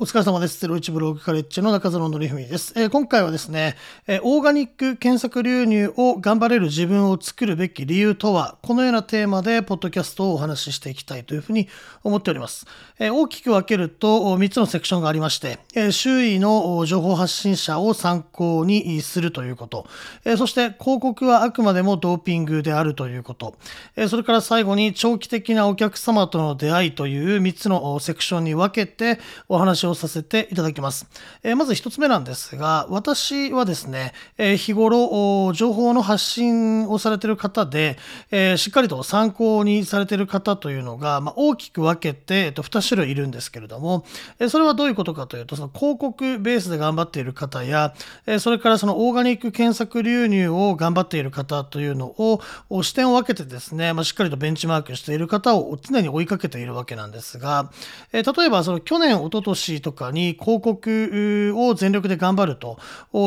お疲れ様です。ゼロイブログカレッジの中園則文です、えー、今回はですね、えー、オーガニック検索流入を頑張れる自分を作るべき理由とは、このようなテーマでポッドキャストをお話ししていきたいというふうに思っております。えー、大きく分けると3つのセクションがありまして、え周囲の情報発信者を参考にするということ、えそして広告はあくまでもドーピングであるということ、えそれから最後に長期的なお客様との出会いという3つのセクションに分けてお話ををさせていただきます。え、まず一つ目なんですが、私はですね、え、日頃、情報の発信をされてる方で、え、しっかりと参考にされてる方というのが、ま、大きく分けて、えっと、2種類いるんですけれども、えそれはどういうことかというと、その広告ベースで頑張っている方や、えそれからそのオーガニック検索流入を頑張っている方というのを、視点を分けてですね、ま、しっかりとベンチマークしている方を常に追いかけているわけなんですが、え例えばその去年、一昨とかに広告を全力で頑張ると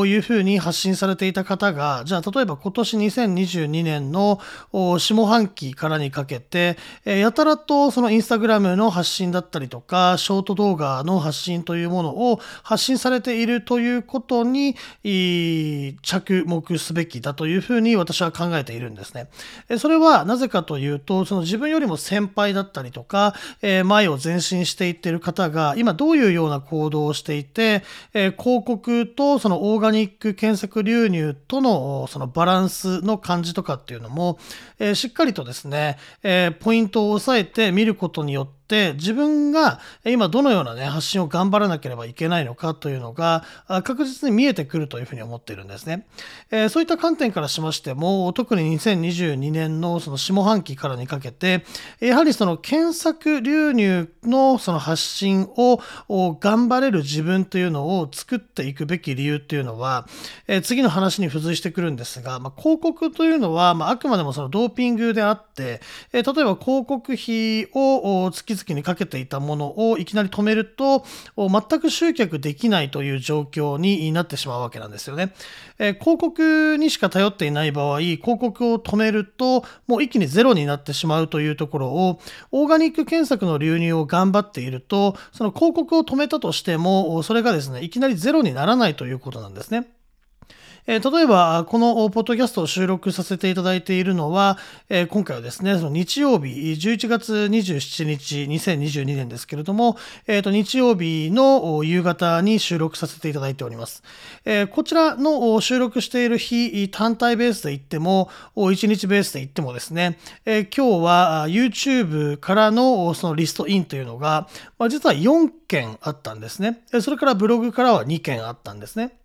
いうふうに発信されていた方が、じゃあ例えば今年2022年の下半期からにかけて、やたらとそのインスタグラムの発信だったりとか、ショート動画の発信というものを発信されているということに着目すべきだというふうに私は考えているんですね。それはなぜかというと、その自分よりも先輩だったりとか、前を前進していっている方が今どういうような行動をしていて、え、広告とそのオーガニック検索流入とのそのバランスの感じとかっていうのも、え、しっかりとですね、え、ポイントを押さえて見ることによってって自分が今どのようなね発信を頑張らなければいけないのかというのが確実に見えてくるというふうに思っているんですね。えー、そういった観点からしましても特に2022年のその下半期からにかけてやはりその検索流入のその発信を頑張れる自分というのを作っていくべき理由っていうのは、えー、次の話に付随してくるんですが、まあ、広告というのは、まあ、あくまでもそのドーピングであって、えー、例えば広告費を月々月にかけていたものをいきなり止めると、全く集客できないという状況になってしまうわけなんですよね。え広告にしか頼っていない場合、広告を止めると、もう一気にゼロになってしまうというところを、オーガニック検索の流入を頑張っていると、その広告を止めたとしても、それがですね、いきなりゼロにならないということなんですね。えー、例えば、このポッドキャストを収録させていただいているのは、えー、今回はですね、その日曜日、11月27日、2022年ですけれども、えー、と日曜日の夕方に収録させていただいております。えー、こちらの収録している日、単体ベースで言っても、1日ベースで言ってもですね、えー、今日は YouTube からのそのリストインというのが、まあ、実は4件あったんですね。それからブログからは2件あったんですね。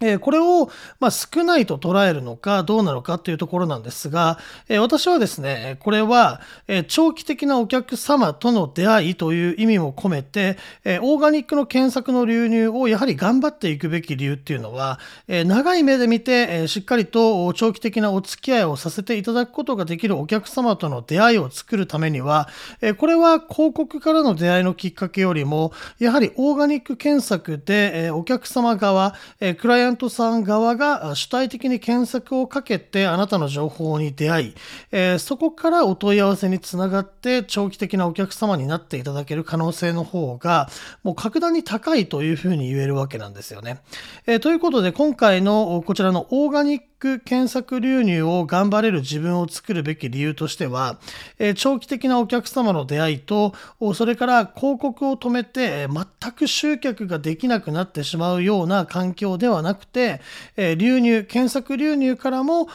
えこれを、ま、少ないと捉えるのかどうなのかというところなんですが、え私はですね、これは、え長期的なお客様との出会いという意味も込めて、えオーガニックの検索の流入をやはり頑張っていくべき理由っていうのは、え長い目で見て、えしっかりと長期的なお付き合いをさせていただくことができるお客様との出会いを作るためには、えこれは広告からの出会いのきっかけよりも、やはりオーガニック検索で、えお客様側、えクライアントアントさん側が主体的に検索をかけてあなたの情報に出会い、えー、そこからお問い合わせにつながって長期的なお客様になっていただける可能性の方がもう格段に高いというふうに言えるわけなんですよね。えー、ということで今回のこちらのオーガニック検索流入を頑張れる自分を作るべき理由としては、え長期的なお客様の出会いと、それから広告を止めて、全く集客ができなくなってしまうような環境ではなくて、え流入、検索流入からも、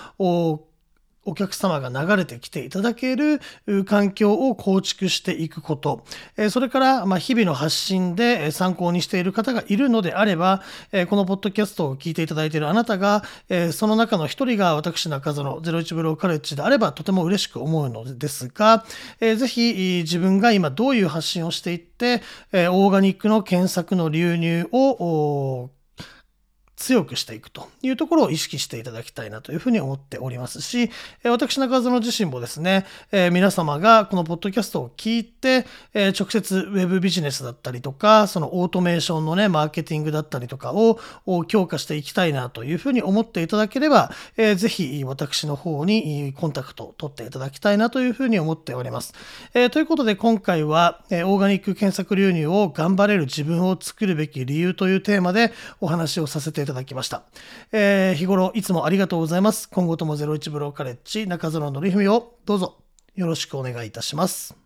お客様が流れてきていただける環境を構築していくこと、それから日々の発信で参考にしている方がいるのであれば、このポッドキャストを聞いていただいているあなたが、その中の一人が私中園01ブローカレッジであればとても嬉しく思うのですが、ぜひ自分が今どういう発信をしていって、オーガニックの検索の流入を強くしていくというところを意識していただきたいなというふうに思っておりますし、私中園自身もですね、え皆様がこのポッドキャストを聞いて、え直接ウェブビジネスだったりとか、そのオートメーションのね、マーケティングだったりとかを強化していきたいなというふうに思っていただければ、えー、ぜひ私の方にコンタクトを取っていただきたいなというふうに思っております。え、ということで今回は、えオーガニック検索流入を頑張れる自分を作るべき理由というテーマでお話をさせていただきますただきました。えー、日頃いつもありがとうございます。今後とも01ブローカレッジ中園のりふみをどうぞよろしくお願いいたします。